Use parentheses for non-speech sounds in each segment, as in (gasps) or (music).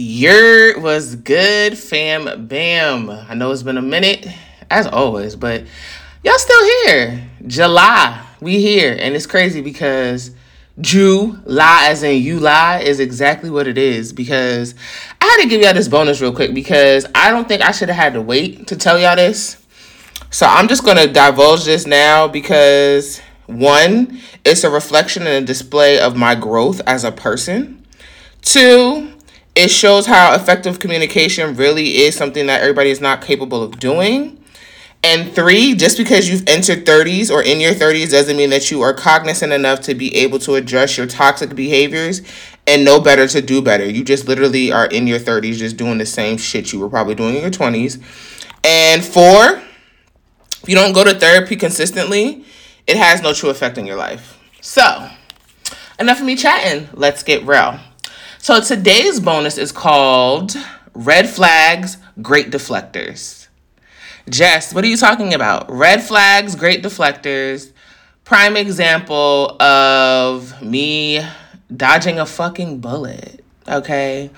Your was good, fam bam. I know it's been a minute, as always, but y'all still here. July, we here, and it's crazy because Jew lie as in you lie is exactly what it is. Because I had to give y'all this bonus real quick because I don't think I should have had to wait to tell y'all this. So I'm just gonna divulge this now because one, it's a reflection and a display of my growth as a person. Two, it shows how effective communication really is something that everybody is not capable of doing. And three, just because you've entered 30s or in your 30s doesn't mean that you are cognizant enough to be able to address your toxic behaviors and know better to do better. You just literally are in your 30s just doing the same shit you were probably doing in your 20s. And four, if you don't go to therapy consistently, it has no true effect on your life. So, enough of me chatting. Let's get real. So today's bonus is called Red Flags, Great Deflectors. Jess, what are you talking about? Red flags, great deflectors. Prime example of me dodging a fucking bullet. Okay.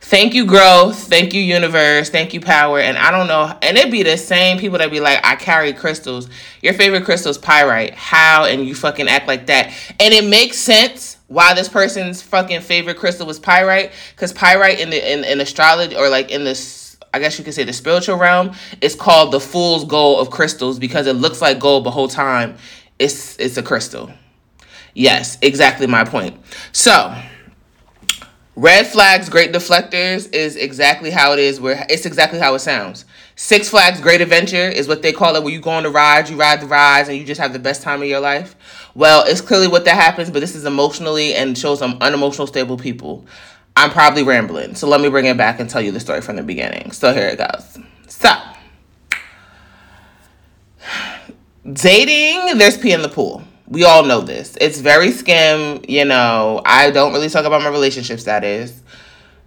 Thank you, growth. Thank you, universe. Thank you, power. And I don't know. And it'd be the same people that be like, I carry crystals. Your favorite crystal is pyrite. How? And you fucking act like that. And it makes sense why this person's fucking favorite crystal was pyrite. Because pyrite in the in, in astrology or like in this I guess you could say the spiritual realm is called the fool's gold of crystals because it looks like gold the whole time it's it's a crystal. Yes, exactly my point. So Red flags, great deflectors is exactly how it is. Where it's exactly how it sounds. Six Flags Great Adventure is what they call it. Where you go on the rides, you ride the rides, and you just have the best time of your life. Well, it's clearly what that happens, but this is emotionally and shows some unemotional, stable people. I'm probably rambling, so let me bring it back and tell you the story from the beginning. So here it goes. So, dating, there's pee in the pool. We all know this. It's very skim, you know. I don't really talk about my relationship status.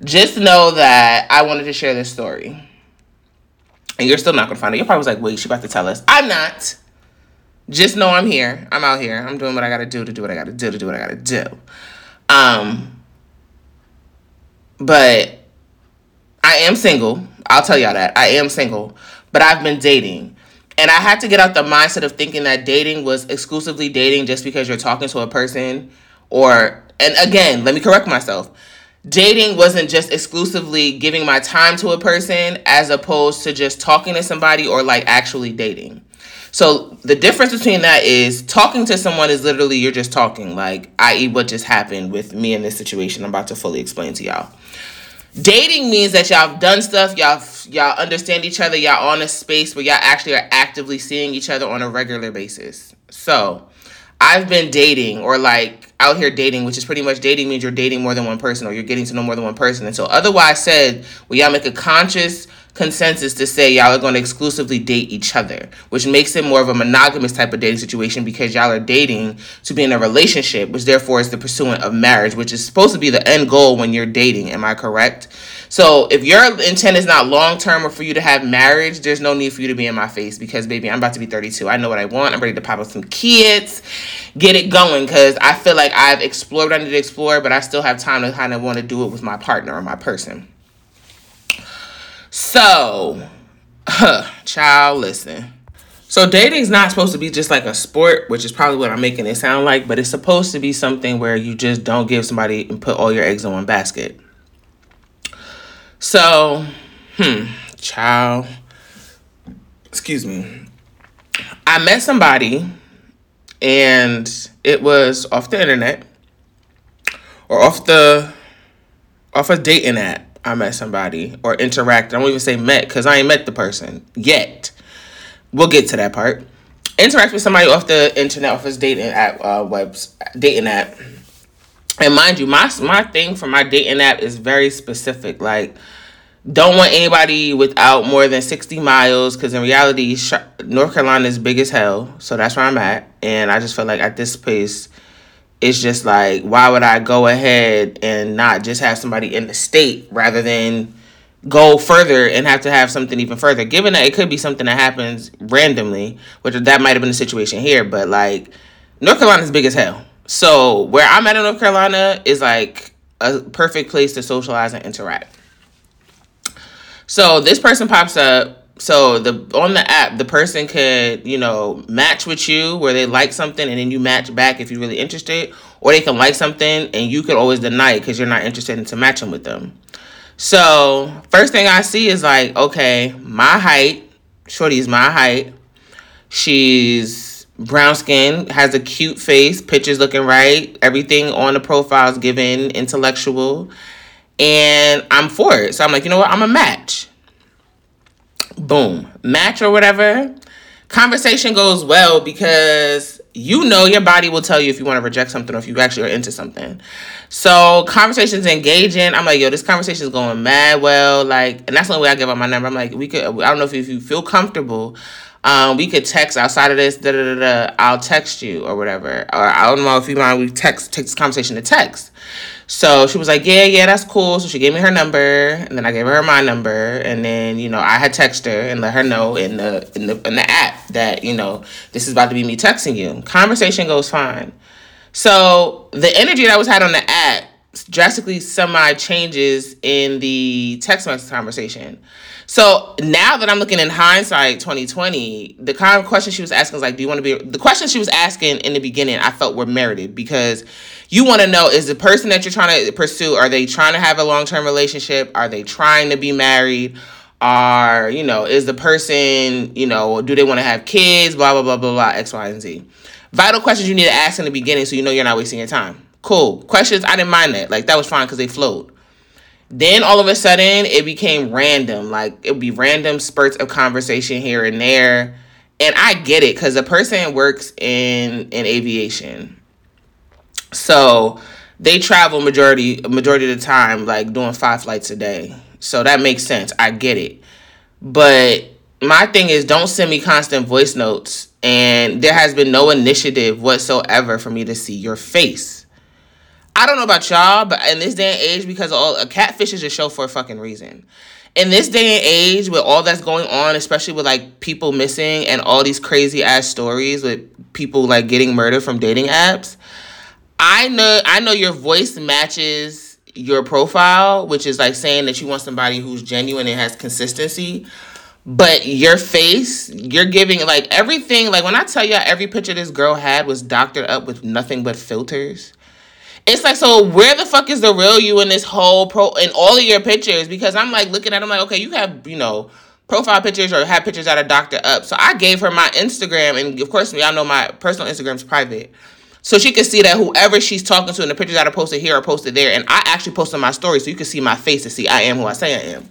Just know that I wanted to share this story. And you're still not gonna find it. You're probably like, wait, she about to tell us. I'm not. Just know I'm here. I'm out here. I'm doing what I gotta do to do what I gotta do to do what I gotta do. Um but I am single. I'll tell y'all that. I am single. But I've been dating. And I had to get out the mindset of thinking that dating was exclusively dating just because you're talking to a person or and again, let me correct myself. Dating wasn't just exclusively giving my time to a person as opposed to just talking to somebody or like actually dating. So the difference between that is talking to someone is literally you're just talking, like i.e. what just happened with me in this situation. I'm about to fully explain to y'all. Dating means that y'all have done stuff, y'all y'all understand each other, y'all on a space where y'all actually are actively seeing each other on a regular basis. So, I've been dating or like out here dating, which is pretty much dating means you're dating more than one person or you're getting to know more than one person. And so otherwise said, well, y'all make a conscious consensus to say y'all are going to exclusively date each other, which makes it more of a monogamous type of dating situation because y'all are dating to be in a relationship, which therefore is the pursuant of marriage, which is supposed to be the end goal when you're dating. Am I correct? So if your intent is not long term or for you to have marriage, there's no need for you to be in my face because baby, I'm about to be 32. I know what I want. I'm ready to pop up some kids, get it going because I feel like I've explored what I need to explore, but I still have time to kind of want to do it with my partner or my person. So, huh, (laughs) child, listen. So dating is not supposed to be just like a sport, which is probably what I'm making it sound like, but it's supposed to be something where you just don't give somebody and put all your eggs in one basket. So, hmm, child, excuse me. I met somebody and it was off the internet or off the off a dating app I met somebody or interacted. I won't even say met because I ain't met the person yet. We'll get to that part. Interact with somebody off the internet, off his dating app, uh, webs, dating app. And mind you, my my thing for my dating app is very specific. Like, don't want anybody without more than 60 miles because in reality north carolina is big as hell so that's where i'm at and i just feel like at this place it's just like why would I go ahead and not just have somebody in the state rather than go further and have to have something even further given that it could be something that happens randomly which that might have been the situation here but like north carolina is big as hell so where i'm at in north carolina is like a perfect place to socialize and interact So this person pops up. So the on the app, the person could you know match with you where they like something and then you match back if you're really interested, or they can like something and you could always deny it because you're not interested into matching with them. So first thing I see is like, okay, my height, Shorty's my height. She's brown skin, has a cute face, pictures looking right, everything on the profile is given intellectual, and I'm for it. So I'm like, you know what? I'm a match. Boom, match or whatever. Conversation goes well because you know your body will tell you if you want to reject something or if you actually are into something. So conversations engaging. I'm like, yo, this conversation is going mad well. Like, and that's the only way I give up my number. I'm like, we could. I don't know if, if you feel comfortable. Um, we could text outside of this. Da, da, da, da, I'll text you or whatever. Or I don't know if you mind. We text take this conversation to text. So she was like, yeah, yeah, that's cool. So she gave me her number, and then I gave her my number, and then you know I had text her and let her know in the in the in the app that you know this is about to be me texting you. Conversation goes fine. So the energy that was had on the app drastically semi changes in the text message conversation. So now that I'm looking in hindsight, 2020, the kind of question she was asking was like, "Do you want to be?" The question she was asking in the beginning, I felt were merited because you want to know is the person that you're trying to pursue are they trying to have a long term relationship? Are they trying to be married? Are you know is the person you know do they want to have kids? Blah blah blah blah blah X Y and Z. Vital questions you need to ask in the beginning so you know you're not wasting your time. Cool questions. I didn't mind that. Like that was fine because they flowed. Then all of a sudden it became random. Like it would be random spurts of conversation here and there. And I get it because the person works in in aviation. So they travel majority majority of the time, like doing five flights a day. So that makes sense. I get it. But my thing is don't send me constant voice notes and there has been no initiative whatsoever for me to see your face. I don't know about y'all, but in this day and age, because all a catfish is a show for a fucking reason. In this day and age, with all that's going on, especially with like people missing and all these crazy ass stories with people like getting murdered from dating apps, I know I know your voice matches your profile, which is like saying that you want somebody who's genuine and has consistency. But your face, you're giving like everything. Like when I tell you every picture this girl had was doctored up with nothing but filters it's like, so where the fuck is the real you in this whole pro in all of your pictures? Because I'm like looking at them like, okay, you have, you know, profile pictures or have pictures that are doctor up. So I gave her my Instagram, and of course, y'all know my personal Instagram's private. So she could see that whoever she's talking to in the pictures that are posted here are posted there. And I actually posted my story so you can see my face to see I am who I say I am.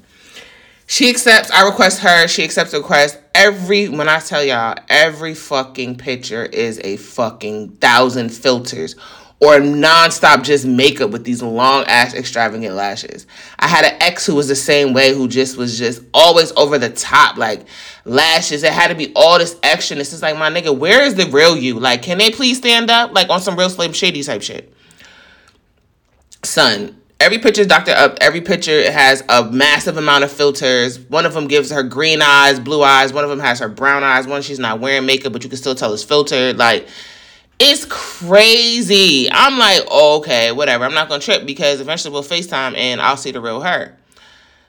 She accepts, I request her, she accepts the request. Every, when I tell y'all, every fucking picture is a fucking thousand filters or nonstop just makeup with these long ass extravagant lashes. I had an ex who was the same way, who just was just always over the top, like lashes. It had to be all this extra. It's just like, my nigga, where is the real you? Like, can they please stand up? Like on some real Slim Shady type shit. Son, every picture is doctor up. Every picture has a massive amount of filters. One of them gives her green eyes, blue eyes. One of them has her brown eyes. One she's not wearing makeup, but you can still tell it's filtered. Like it's crazy. I'm like, oh, okay, whatever. I'm not gonna trip because eventually we'll FaceTime and I'll see the real her.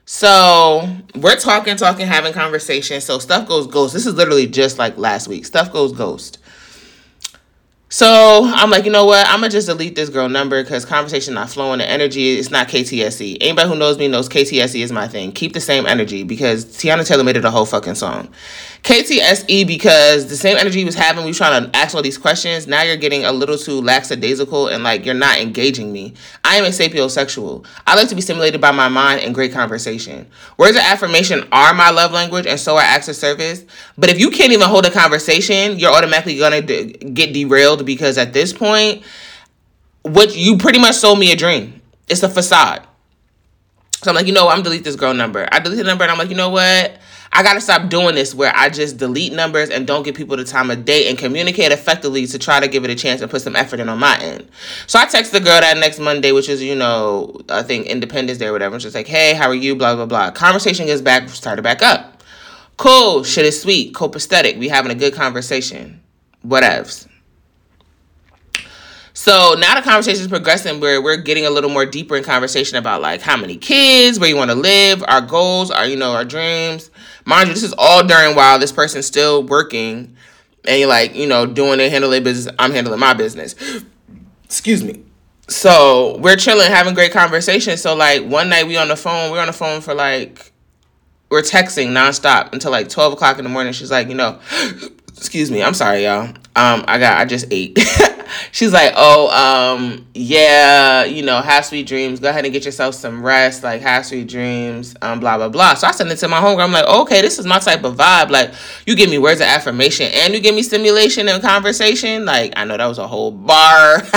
So we're talking, talking, having conversations. So stuff goes ghost. This is literally just like last week. Stuff goes ghost. So I'm like, you know what? I'm gonna just delete this girl number because conversation not flowing. The energy it's not KTSE. Anybody who knows me knows KTSE is my thing. Keep the same energy because Teyana Taylor made it a whole fucking song. KTSE because the same energy was having, we was trying to ask all these questions. Now you're getting a little too lackadaisical and like you're not engaging me. I am a sapiosexual. I like to be stimulated by my mind and great conversation. Words of affirmation are my love language and so are acts of service. But if you can't even hold a conversation, you're automatically gonna d- get derailed because at this point, what you pretty much sold me a dream. It's a facade. So I'm like, you know? I'm delete this girl number. I delete the number and I'm like, you know what? I gotta stop doing this where I just delete numbers and don't give people the time of day and communicate effectively to try to give it a chance and put some effort in on my end. So I text the girl that next Monday, which is, you know, I think Independence Day or whatever. She's like, hey, how are you? Blah, blah, blah. Conversation gets back, started back up. Cool, shit is sweet, copacetic. We having a good conversation. Whatevs. So now the conversation is progressing where we're getting a little more deeper in conversation about like how many kids, where you want to live, our goals, our you know our dreams. Mind you, this is all during while this person's still working, and you're like you know doing their handling business. I'm handling my business. Excuse me. So we're chilling, having great conversation. So like one night we on the phone, we're on the phone for like we're texting nonstop until like twelve o'clock in the morning. She's like, you know, (gasps) excuse me, I'm sorry, y'all. Um, I got I just ate. (laughs) She's like, oh, um, yeah, you know, have sweet dreams. Go ahead and get yourself some rest. Like, have sweet dreams. Um, blah blah blah. So I sent it to my homegirl. I'm like, okay, this is my type of vibe. Like, you give me words of affirmation and you give me stimulation and conversation. Like, I know that was a whole bar. (laughs)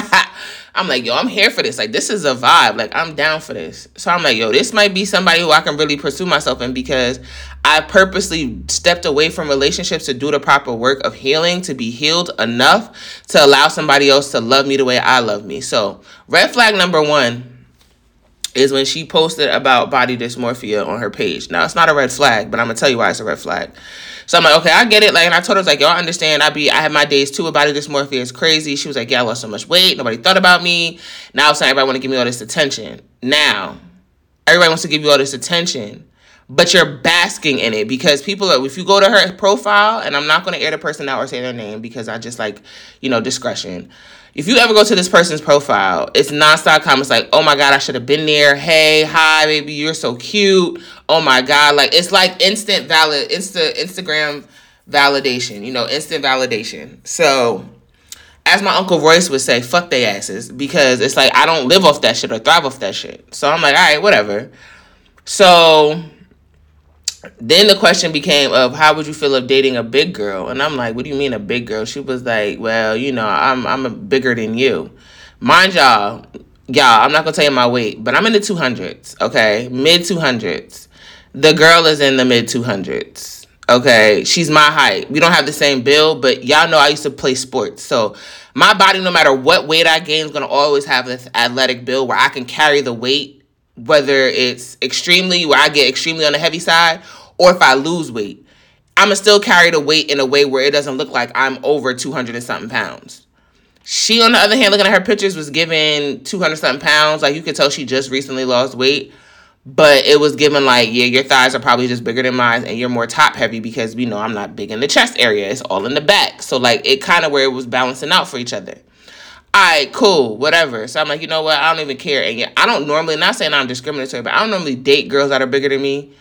I'm like, yo, I'm here for this. Like, this is a vibe. Like, I'm down for this. So I'm like, yo, this might be somebody who I can really pursue myself in because I purposely stepped away from relationships to do the proper work of healing, to be healed enough to allow somebody else to love me the way I love me. So, red flag number one is when she posted about body dysmorphia on her page. Now, it's not a red flag, but I'm gonna tell you why it's a red flag. So I'm like, okay, I get it. Like, and I told her, I was like, yo, I understand. I be, I have my days too. Body dysmorphia is crazy. She was like, yeah, I lost so much weight. Nobody thought about me. Now it's like everybody want to give me all this attention. Now, everybody wants to give you all this attention, but you're basking in it because people are, if you go to her profile, and I'm not going to air the person out or say their name because I just like, you know, discretion if you ever go to this person's profile, it's nonstop comments like, oh my God, I should have been there. Hey, hi, baby, you're so cute. Oh my God. Like it's like instant valid insta Instagram validation, you know, instant validation. So as my Uncle Royce would say, fuck they asses. Because it's like I don't live off that shit or thrive off that shit. So I'm like, all right, whatever. So then the question became of how would you feel of dating a big girl? And i'm like what do you mean a big girl? She was like well you know i'm i'm bigger than you. Mind y'all y'all i'm not gonna tell you my weight but i'm in the 200s okay? Mid 200s the girl is in the mid 200s okay? She's my height. We don't have the same build but y'all know i used to play sports. So my body no matter what weight i gain is gonna always have this athletic build where i can carry the weight whether it's extremely where I get extremely on the heavy side or if I lose weight, I'm gonna still carry the weight in a way where it doesn't look like I'm over 200 and something pounds. She, on the other hand, looking at her pictures, was given 200 something pounds. Like you could tell she just recently lost weight, but it was given like, yeah, your thighs are probably just bigger than mine and you're more top heavy because we know I'm not big in the chest area. It's all in the back. So, like, it kind of where it was balancing out for each other all right, cool, whatever. So I'm like, you know what? I don't even care. And yeah, I don't normally, not saying I'm discriminatory, but I don't normally date girls that are bigger than me,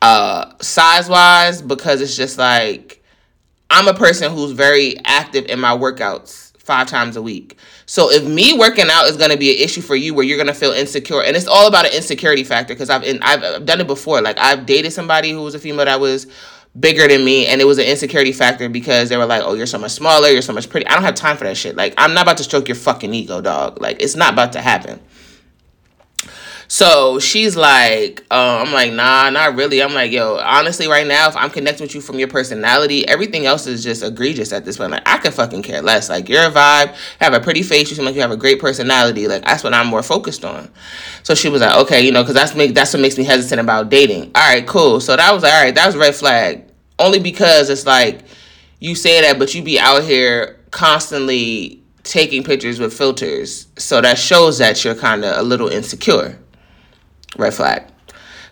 uh, size wise, because it's just like I'm a person who's very active in my workouts five times a week. So if me working out is going to be an issue for you where you're going to feel insecure and it's all about an insecurity factor because I've I've done it before. Like I've dated somebody who was a female that was bigger than me and it was an insecurity factor because they were like, "Oh, you're so much smaller, you're so much pretty." I don't have time for that shit. Like, I'm not about to stroke your fucking ego, dog. Like, it's not about to happen. So she's like, uh, I'm like, nah, not really. I'm like, yo, honestly, right now, if I'm connecting with you from your personality, everything else is just egregious at this point. Like, I could fucking care less. Like, you're a vibe, have a pretty face, you seem like you have a great personality. Like, that's what I'm more focused on. So she was like, okay, you know, because that's make that's what makes me hesitant about dating. All right, cool. So that was like, all right, that was red flag. Only because it's like you say that, but you be out here constantly taking pictures with filters. So that shows that you're kind of a little insecure. Red flag.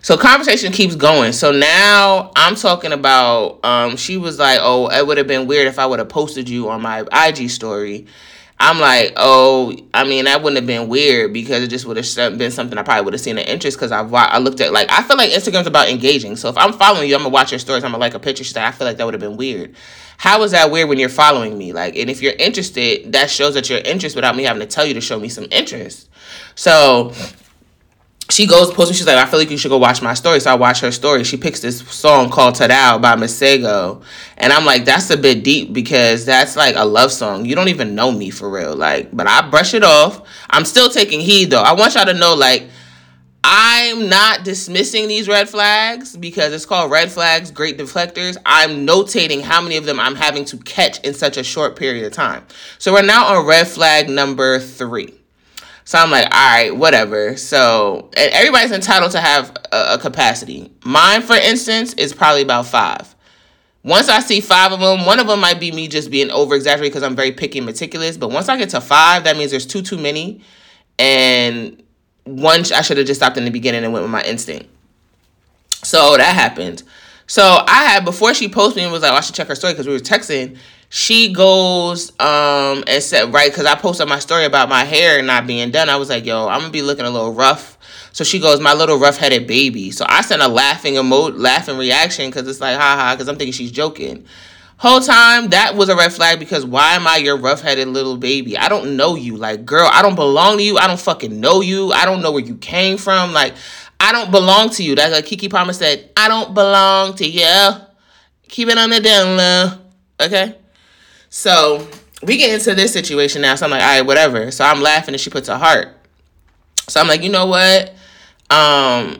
So conversation keeps going. So now I'm talking about um she was like, "Oh, it would have been weird if I would have posted you on my IG story." I'm like, "Oh, I mean, that wouldn't have been weird because it just would have been something I probably would have seen an interest because I've I looked at like I feel like Instagram's about engaging. So if I'm following you, I'm gonna watch your stories. I'm gonna like a picture. She's like, I feel like that would have been weird. How is that weird when you're following me? Like, and if you're interested, that shows that you're interested without me having to tell you to show me some interest. So she goes posting. She's like, I feel like you should go watch my story. So I watch her story. She picks this song called Tadow by Masego. And I'm like, that's a bit deep because that's like a love song. You don't even know me for real. Like, but I brush it off. I'm still taking heed though. I want y'all to know, like, I'm not dismissing these red flags because it's called red flags, great deflectors. I'm notating how many of them I'm having to catch in such a short period of time. So we're now on red flag number three. So I'm like, all right, whatever. So and everybody's entitled to have a, a capacity. Mine, for instance, is probably about five. Once I see five of them, one of them might be me just being over exaggerated because I'm very picky and meticulous. But once I get to five, that means there's two too many. And one, I should have just stopped in the beginning and went with my instinct. So that happened. So I had, before she posted me and was like, oh, I should check her story because we were texting, she goes um and said, right, because I posted my story about my hair not being done. I was like, yo, I'm to be looking a little rough so she goes, my little rough headed baby. So I sent a laughing emote, laughing reaction because it's like, haha, because I'm thinking she's joking. Whole time that was a red flag because why am I your rough headed little baby? I don't know you. Like, girl, I don't belong to you. I don't fucking know you. I don't know where you came from. Like, I don't belong to you. That's like Keke Palmer said, I don't belong to you. Keep it on the down low. Okay? So we get into this situation now. So I'm like, all right, whatever. So I'm laughing and she puts a heart. So I'm like, you know what? um,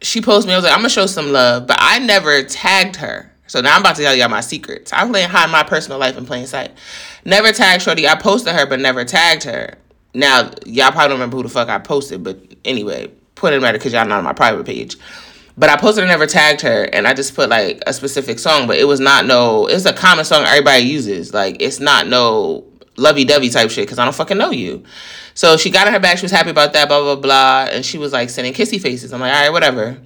she posted me. I was like, I'm gonna show some love, but I never tagged her. So now I'm about to tell y'all my secrets. I'm playing hide my personal life in plain sight. Never tagged Shorty. I posted her, but never tagged her. Now y'all probably don't remember who the fuck I posted, but anyway, put it in matter because y'all not on my private page. But I posted and never tagged her, and I just put like a specific song, but it was not no. It's a common song everybody uses. Like it's not no lovey dovey type shit because I don't fucking know you. So she got in her bag. She was happy about that, blah, blah, blah. And she was like sending kissy faces. I'm like, all right, whatever.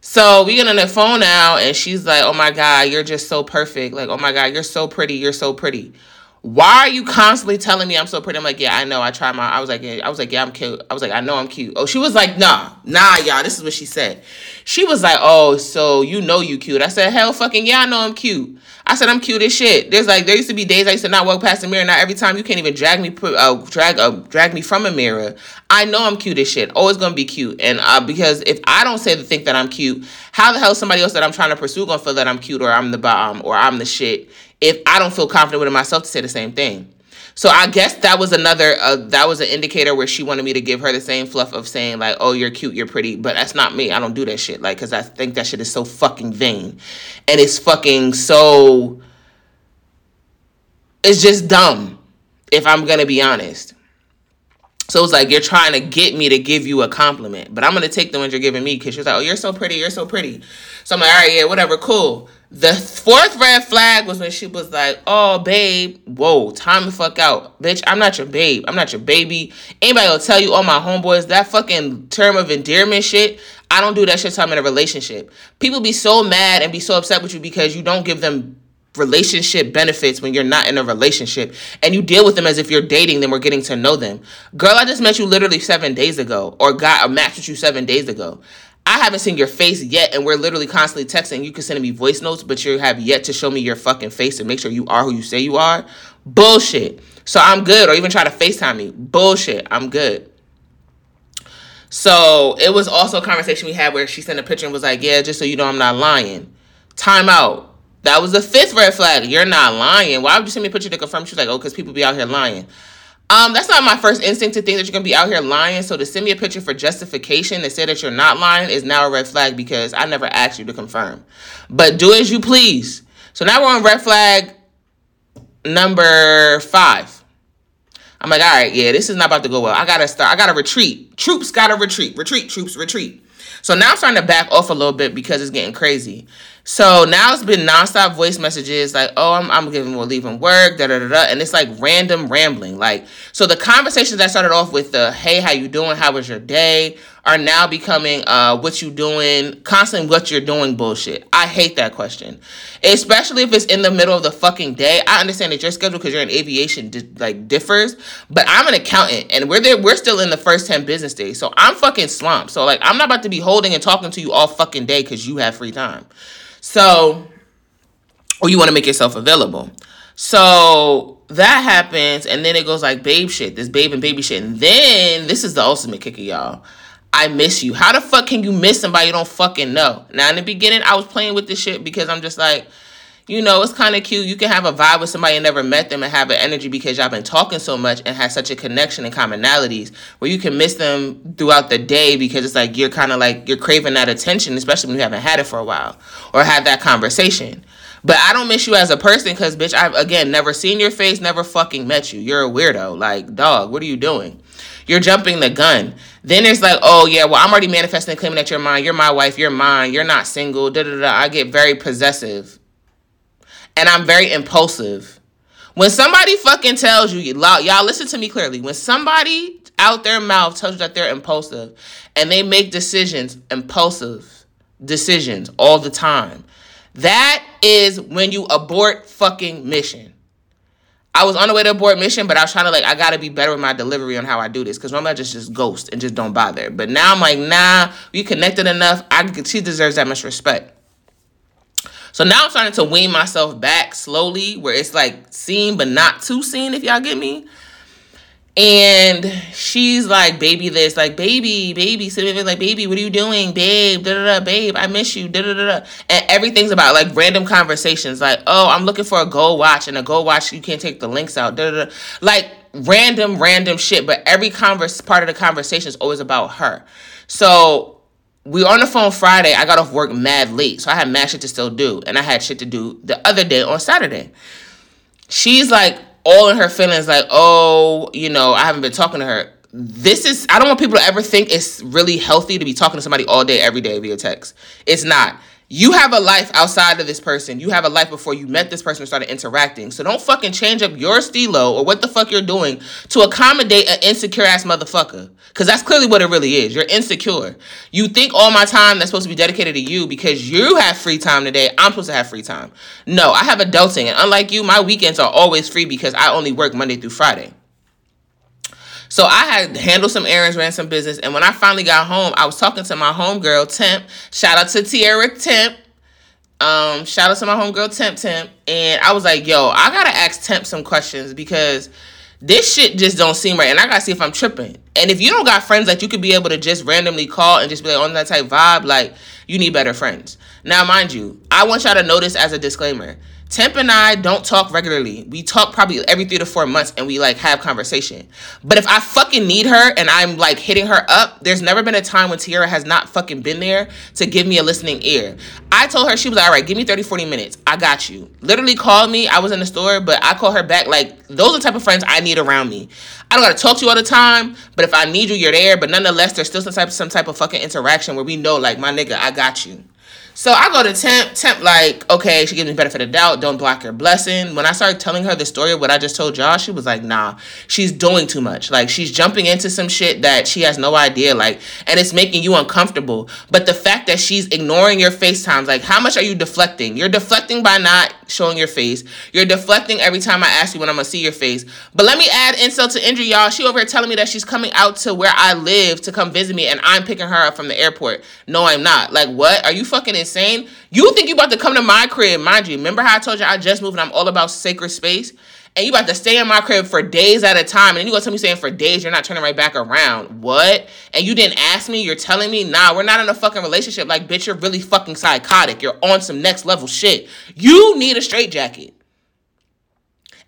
So we get on the phone now, and she's like, oh my God, you're just so perfect. Like, oh my God, you're so pretty. You're so pretty. Why are you constantly telling me I'm so pretty? I'm like, yeah, I know. I try my. I was like, yeah, I was like, yeah, I'm cute. I was like, I know I'm cute. Oh, she was like, nah, nah, y'all. This is what she said. She was like, oh, so you know you cute. I said, hell, fucking yeah, I know I'm cute. I said I'm cute as shit. There's like there used to be days I used to not walk past the mirror. Now every time you can't even drag me, uh, drag, uh, drag me from a mirror. I know I'm cute as shit. Always gonna be cute. And uh, because if I don't say the think that I'm cute, how the hell somebody else that I'm trying to pursue gonna feel that I'm cute or I'm the bomb or I'm the shit if I don't feel confident within myself to say the same thing? So I guess that was another uh, that was an indicator where she wanted me to give her the same fluff of saying like, "Oh, you're cute, you're pretty," but that's not me. I don't do that shit like cuz I think that shit is so fucking vain. And it's fucking so it's just dumb if I'm to be honest. So it's like you're trying to get me to give you a compliment, but I'm gonna take the ones you're giving me because she's like, "Oh, you're so pretty, you're so pretty." So I'm like, "All right, yeah, whatever, cool." The fourth red flag was when she was like, "Oh, babe, whoa, time to fuck out, bitch. I'm not your babe. I'm not your baby. Anybody will tell you, all my homeboys, that fucking term of endearment shit. I don't do that shit. Time in a relationship. People be so mad and be so upset with you because you don't give them relationship benefits when you're not in a relationship and you deal with them as if you're dating them or getting to know them. Girl, I just met you literally seven days ago or got a match with you seven days ago. I haven't seen your face yet, and we're literally constantly texting. You can send me voice notes, but you have yet to show me your fucking face and make sure you are who you say you are. Bullshit. So I'm good, or even try to FaceTime me. Bullshit. I'm good. So it was also a conversation we had where she sent a picture and was like, Yeah, just so you know, I'm not lying. Time out. That was the fifth red flag. You're not lying. Why would you send me a picture to confirm? She's like, oh, because people be out here lying. Um, that's not my first instinct to think that you're gonna be out here lying. So to send me a picture for justification and say that you're not lying is now a red flag because I never asked you to confirm. But do as you please. So now we're on red flag number five. I'm like, all right, yeah, this is not about to go well. I gotta start. I gotta retreat. Troops gotta retreat. Retreat. Troops retreat. So now I'm starting to back off a little bit because it's getting crazy. So now it's been nonstop voice messages like, oh, I'm, I'm giving, we're leaving work, da da da da. And it's like random rambling. Like, so the conversations that started off with the, hey, how you doing? How was your day? Are now becoming, uh, what you doing? Constant what you're doing bullshit. I hate that question. Especially if it's in the middle of the fucking day. I understand that your schedule, because you're in aviation, di- like differs. But I'm an accountant and we're there, we're still in the first 10 business days. So I'm fucking slumped. So like, I'm not about to be holding and talking to you all fucking day because you have free time. So, or you want to make yourself available. So that happens, and then it goes like babe shit, this babe and baby shit. And then this is the ultimate kicker, y'all. I miss you. How the fuck can you miss somebody you don't fucking know? Now, in the beginning, I was playing with this shit because I'm just like, you know, it's kind of cute. You can have a vibe with somebody and never met them and have an energy because y'all been talking so much and have such a connection and commonalities where you can miss them throughout the day because it's like you're kind of like you're craving that attention, especially when you haven't had it for a while or had that conversation. But I don't miss you as a person because, bitch, I've again never seen your face, never fucking met you. You're a weirdo. Like, dog, what are you doing? You're jumping the gun. Then it's like, oh yeah, well, I'm already manifesting and claiming that you're mine. You're my wife. You're mine. You're not single. Da da da. I get very possessive and I'm very impulsive. When somebody fucking tells you, y'all listen to me clearly. When somebody out their mouth tells you that they're impulsive and they make decisions, impulsive decisions all the time, that is when you abort fucking mission. I was on the way to abort mission, but I was trying to like I gotta be better with my delivery on how I do this because normally I just just ghost and just don't bother. But now I'm like, nah, we connected enough. I she deserves that much respect. So now I'm starting to wean myself back slowly, where it's like seen but not too seen. If y'all get me. And she's like, baby, this, like, baby, baby, sitting like, baby, what are you doing, babe? Da da da, babe, I miss you, da da da da. And everything's about like random conversations, like, oh, I'm looking for a gold watch, and a gold watch, you can't take the links out, da da da. Like random, random shit. But every converse part of the conversation is always about her. So we on the phone Friday. I got off work mad late, so I had mad shit to still do, and I had shit to do the other day on Saturday. She's like, all in her feelings, like, oh, you know, I haven't been talking to her. This is, I don't want people to ever think it's really healthy to be talking to somebody all day, every day via text. It's not. You have a life outside of this person. You have a life before you met this person and started interacting. So don't fucking change up your stilo or what the fuck you're doing to accommodate an insecure ass motherfucker. Cause that's clearly what it really is. You're insecure. You think all my time that's supposed to be dedicated to you because you have free time today. I'm supposed to have free time. No, I have adulting, and unlike you, my weekends are always free because I only work Monday through Friday. So I had handled some errands, ran some business, and when I finally got home, I was talking to my homegirl Temp. Shout out to Tierra Temp. Um, shout out to my homegirl Temp Temp, and I was like, "Yo, I gotta ask Temp some questions because." this shit just don't seem right and i gotta see if i'm tripping and if you don't got friends that you could be able to just randomly call and just be like on that type vibe like you need better friends now mind you i want y'all to notice as a disclaimer Temp and I don't talk regularly. We talk probably every three to four months and we like have conversation. But if I fucking need her and I'm like hitting her up, there's never been a time when Tiara has not fucking been there to give me a listening ear. I told her, she was like, all right, give me 30, 40 minutes. I got you. Literally called me. I was in the store, but I call her back. Like, those are the type of friends I need around me. I don't gotta talk to you all the time, but if I need you, you're there. But nonetheless, there's still some type, some type of fucking interaction where we know, like, my nigga, I got you. So I go to temp, temp like, okay, she gives me benefit of doubt, don't block her blessing. When I started telling her the story of what I just told y'all, she was like, nah, she's doing too much. Like she's jumping into some shit that she has no idea, like, and it's making you uncomfortable. But the fact that she's ignoring your FaceTimes, like, how much are you deflecting? You're deflecting by not showing your face. You're deflecting every time I ask you when I'm gonna see your face. But let me add insult to injury, y'all. She over here telling me that she's coming out to where I live to come visit me, and I'm picking her up from the airport. No, I'm not. Like, what? Are you fucking insane? You think you about to come to my crib, mind you. Remember how I told you I just moved and I'm all about sacred space? And you about to stay in my crib for days at a time, and then you gonna tell me saying for days you're not turning right back around. What? And you didn't ask me, you're telling me, nah, we're not in a fucking relationship. Like, bitch, you're really fucking psychotic. You're on some next level shit. You need a straight jacket.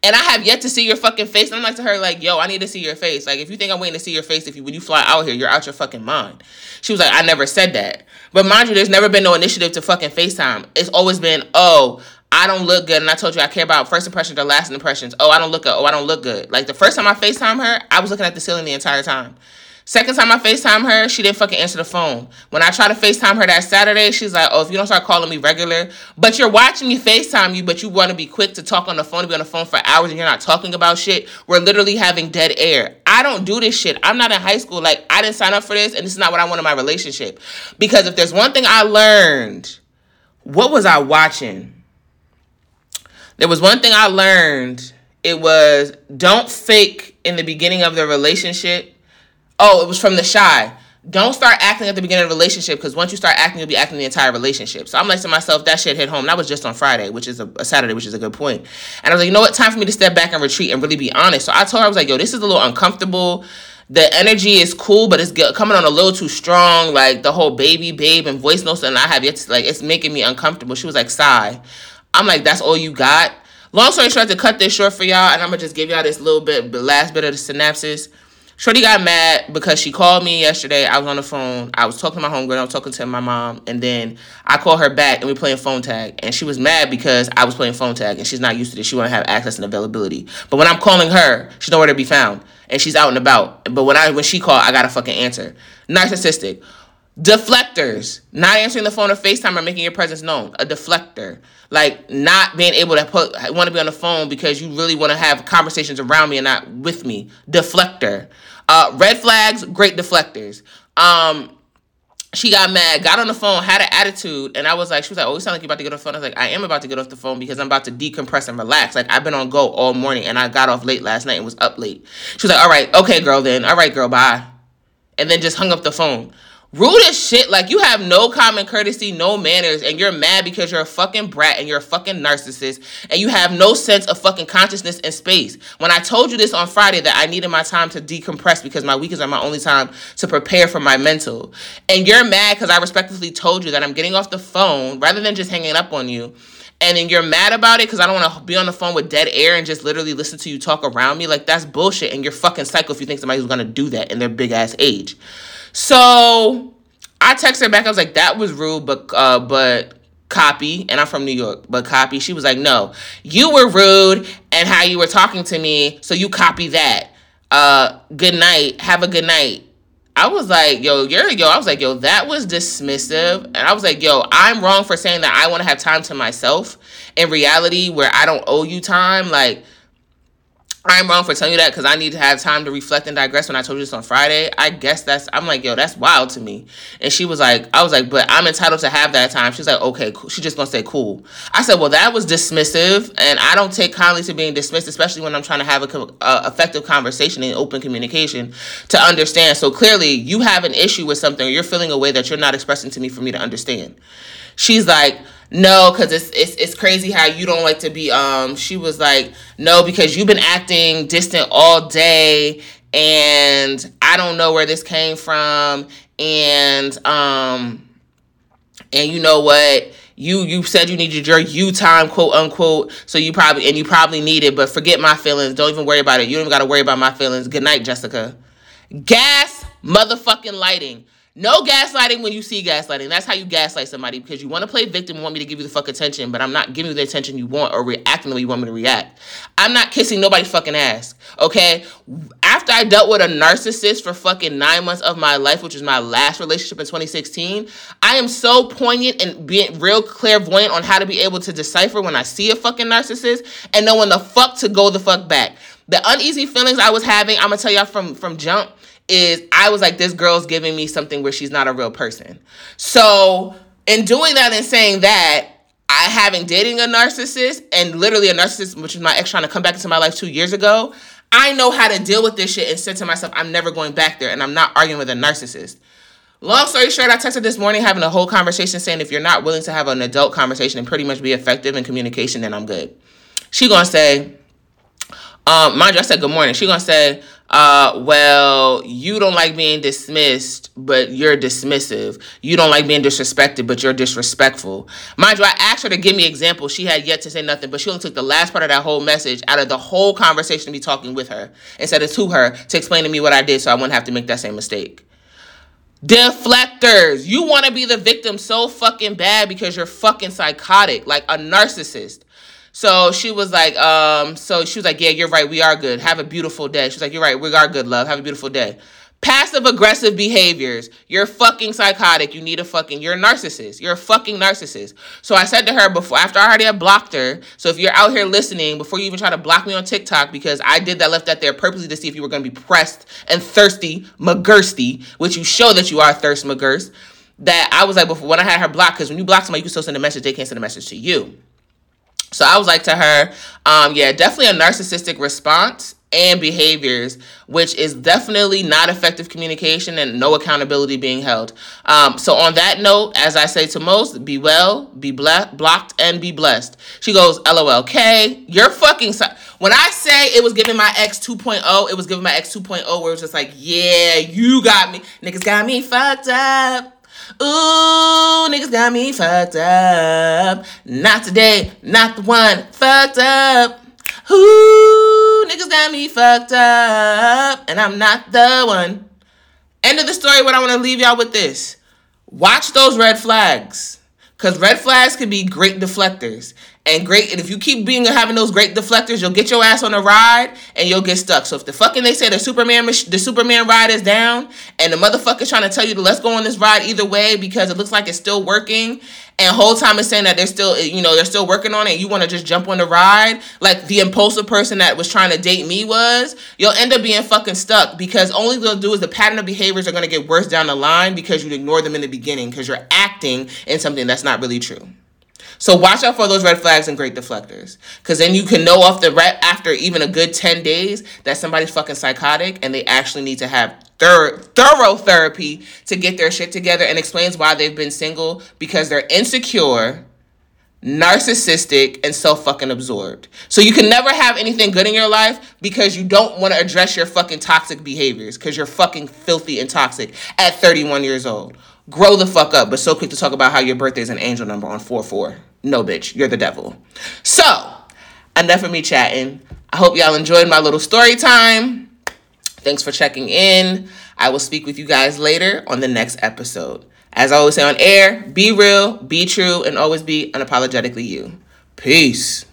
And I have yet to see your fucking face. And I'm like to her, like, yo, I need to see your face. Like, if you think I'm waiting to see your face, if you when you fly out here, you're out your fucking mind. She was like, I never said that. But mind you, there's never been no initiative to fucking FaceTime. It's always been, oh, I don't look good. And I told you I care about first impressions or last impressions. Oh, I don't look good. Oh, I don't look good. Like the first time I FaceTime her, I was looking at the ceiling the entire time. Second time I FaceTime her, she didn't fucking answer the phone. When I tried to FaceTime her that Saturday, she's like, oh, if you don't start calling me regular, but you're watching me FaceTime you, but you want to be quick to talk on the phone, to be on the phone for hours and you're not talking about shit, we're literally having dead air. I don't do this shit. I'm not in high school. Like, I didn't sign up for this, and this is not what I want in my relationship. Because if there's one thing I learned, what was I watching? There was one thing I learned. It was don't fake in the beginning of the relationship Oh, it was from the shy. Don't start acting at the beginning of the relationship because once you start acting, you'll be acting the entire relationship. So I'm like to myself, that shit hit home. That was just on Friday, which is a, a Saturday, which is a good point. And I was like, you know what? Time for me to step back and retreat and really be honest. So I told her, I was like, yo, this is a little uncomfortable. The energy is cool, but it's coming on a little too strong. Like the whole baby, babe, and voice notes, and I have yet to, like, it's making me uncomfortable. She was like, sigh. I'm like, that's all you got? Long story short, to cut this short for y'all, and I'm gonna just give y'all this little bit, the last bit of the synopsis. Shorty got mad because she called me yesterday. I was on the phone. I was talking to my homegirl. I was talking to my mom. And then I called her back and we playing phone tag. And she was mad because I was playing phone tag and she's not used to this. She want to have access and availability. But when I'm calling her, she's nowhere to be found. And she's out and about. But when I when she called, I got a fucking answer. Narcissistic. Deflectors, not answering the phone or FaceTime or making your presence known. A deflector. Like not being able to put want to be on the phone because you really want to have conversations around me and not with me. Deflector. Uh, red flags, great deflectors. Um, she got mad, got on the phone, had an attitude, and I was like, she was like, "Oh, you sound like you're about to get off the phone." I was like, "I am about to get off the phone because I'm about to decompress and relax. Like I've been on go all morning, and I got off late last night and was up late." She was like, "All right, okay, girl, then. All right, girl, bye," and then just hung up the phone. Rude as shit. Like you have no common courtesy, no manners, and you're mad because you're a fucking brat and you're a fucking narcissist, and you have no sense of fucking consciousness and space. When I told you this on Friday that I needed my time to decompress because my weekends are my only time to prepare for my mental, and you're mad because I respectfully told you that I'm getting off the phone rather than just hanging up on you and then you're mad about it because I don't want to be on the phone with dead air and just literally listen to you talk around me, like that's bullshit. And you're fucking psycho if you think somebody's gonna do that in their big ass age. So I texted her back. I was like, that was rude, but uh, but copy. And I'm from New York, but copy. She was like, no, you were rude and how you were talking to me. So you copy that. Uh, good night. Have a good night. I was like, yo, you're yo. I was like, yo, that was dismissive. And I was like, yo, I'm wrong for saying that I want to have time to myself. In reality, where I don't owe you time, like I'm wrong for telling you that because I need to have time to reflect and digress when I told you this on Friday. I guess that's, I'm like, yo, that's wild to me. And she was like, I was like, but I'm entitled to have that time. She's like, okay, cool. She's just to say cool. I said, well, that was dismissive. And I don't take kindly to being dismissed, especially when I'm trying to have a uh, effective conversation and open communication to understand. So clearly you have an issue with something or you're feeling a way that you're not expressing to me for me to understand. She's like, no because it's, it's it's crazy how you don't like to be um she was like no because you've been acting distant all day and i don't know where this came from and um and you know what? You you said you needed your you time quote unquote so you probably and you probably need it but forget my feelings. Don't even worry about it. You don't even got to worry about my feelings. Good night jessica. Gas motherfucking lighting no gaslighting when you see gaslighting. That's how you gaslight somebody because you want to play victim and want me to give you the fuck attention, but I'm not giving you the attention you want or reacting the way you want me to react. I'm not kissing nobody's fucking ass. Okay? After I dealt with a narcissist for fucking nine months of my life, which was my last relationship in 2016, I am so poignant and being real clairvoyant on how to be able to decipher when I see a fucking narcissist and know when the fuck to go the fuck back. The uneasy feelings I was having, I'm gonna tell y'all from from jump is I was like, this girl's giving me something where she's not a real person. So, in doing that and saying that, I having dating a narcissist and literally a narcissist, which is my ex trying to come back into my life two years ago, I know how to deal with this shit and said to myself, I'm never going back there and I'm not arguing with a narcissist. Long story short, I texted this morning having a whole conversation saying if you're not willing to have an adult conversation and pretty much be effective in communication, then I'm good. She gonna say, um, mind you, I said good morning. She gonna say, uh, well, you don't like being dismissed, but you're dismissive. You don't like being disrespected, but you're disrespectful. Mind you, I asked her to give me examples. She had yet to say nothing, but she only took the last part of that whole message out of the whole conversation to be talking with her instead of to her to explain to me what I did so I wouldn't have to make that same mistake. Deflectors. You want to be the victim so fucking bad because you're fucking psychotic, like a narcissist. So she was like, um, so she was like, yeah, you're right. We are good. Have a beautiful day. She was like, you're right. We are good, love. Have a beautiful day. Passive aggressive behaviors. You're fucking psychotic. You need a fucking, you're a narcissist. You're a fucking narcissist. So I said to her before, after I already had blocked her, so if you're out here listening, before you even try to block me on TikTok, because I did that, left that there purposely to see if you were going to be pressed and thirsty, McGursty, which you show that you are thirst McGurst, that I was like, before when I had her blocked, because when you block somebody, you can still send a message, they can't send a message to you. So I was like to her, um, yeah, definitely a narcissistic response and behaviors, which is definitely not effective communication and no accountability being held. Um, so on that note, as I say to most, be well, be ble- blocked, and be blessed. She goes, LOL, K, you're fucking. Si-. When I say it was giving my ex 2.0, it was giving my ex 2.0 where it was just like, yeah, you got me. Niggas got me fucked up. Ooh, niggas got me fucked up. Not today, not the one. Fucked up. Ooh, niggas got me fucked up. And I'm not the one. End of the story. What I want to leave y'all with this watch those red flags. Because red flags can be great deflectors. And great. And if you keep being having those great deflectors, you'll get your ass on a ride and you'll get stuck. So if the fucking they say the Superman the Superman ride is down and the motherfucker's trying to tell you to let's go on this ride either way because it looks like it's still working, and whole time it's saying that they're still you know they're still working on it. you want to just jump on the ride like the impulsive person that was trying to date me was. You'll end up being fucking stuck because only they'll do is the pattern of behaviors are gonna get worse down the line because you ignore them in the beginning because you're acting in something that's not really true. So watch out for those red flags and great deflectors. Because then you can know off the right after even a good 10 days that somebody's fucking psychotic and they actually need to have thorough, thorough therapy to get their shit together and explains why they've been single because they're insecure, narcissistic, and self fucking absorbed. So you can never have anything good in your life because you don't want to address your fucking toxic behaviors because you're fucking filthy and toxic at 31 years old. Grow the fuck up, but so quick to talk about how your birthday is an angel number on 4 4. No, bitch, you're the devil. So, enough of me chatting. I hope y'all enjoyed my little story time. Thanks for checking in. I will speak with you guys later on the next episode. As I always say on air, be real, be true, and always be unapologetically you. Peace.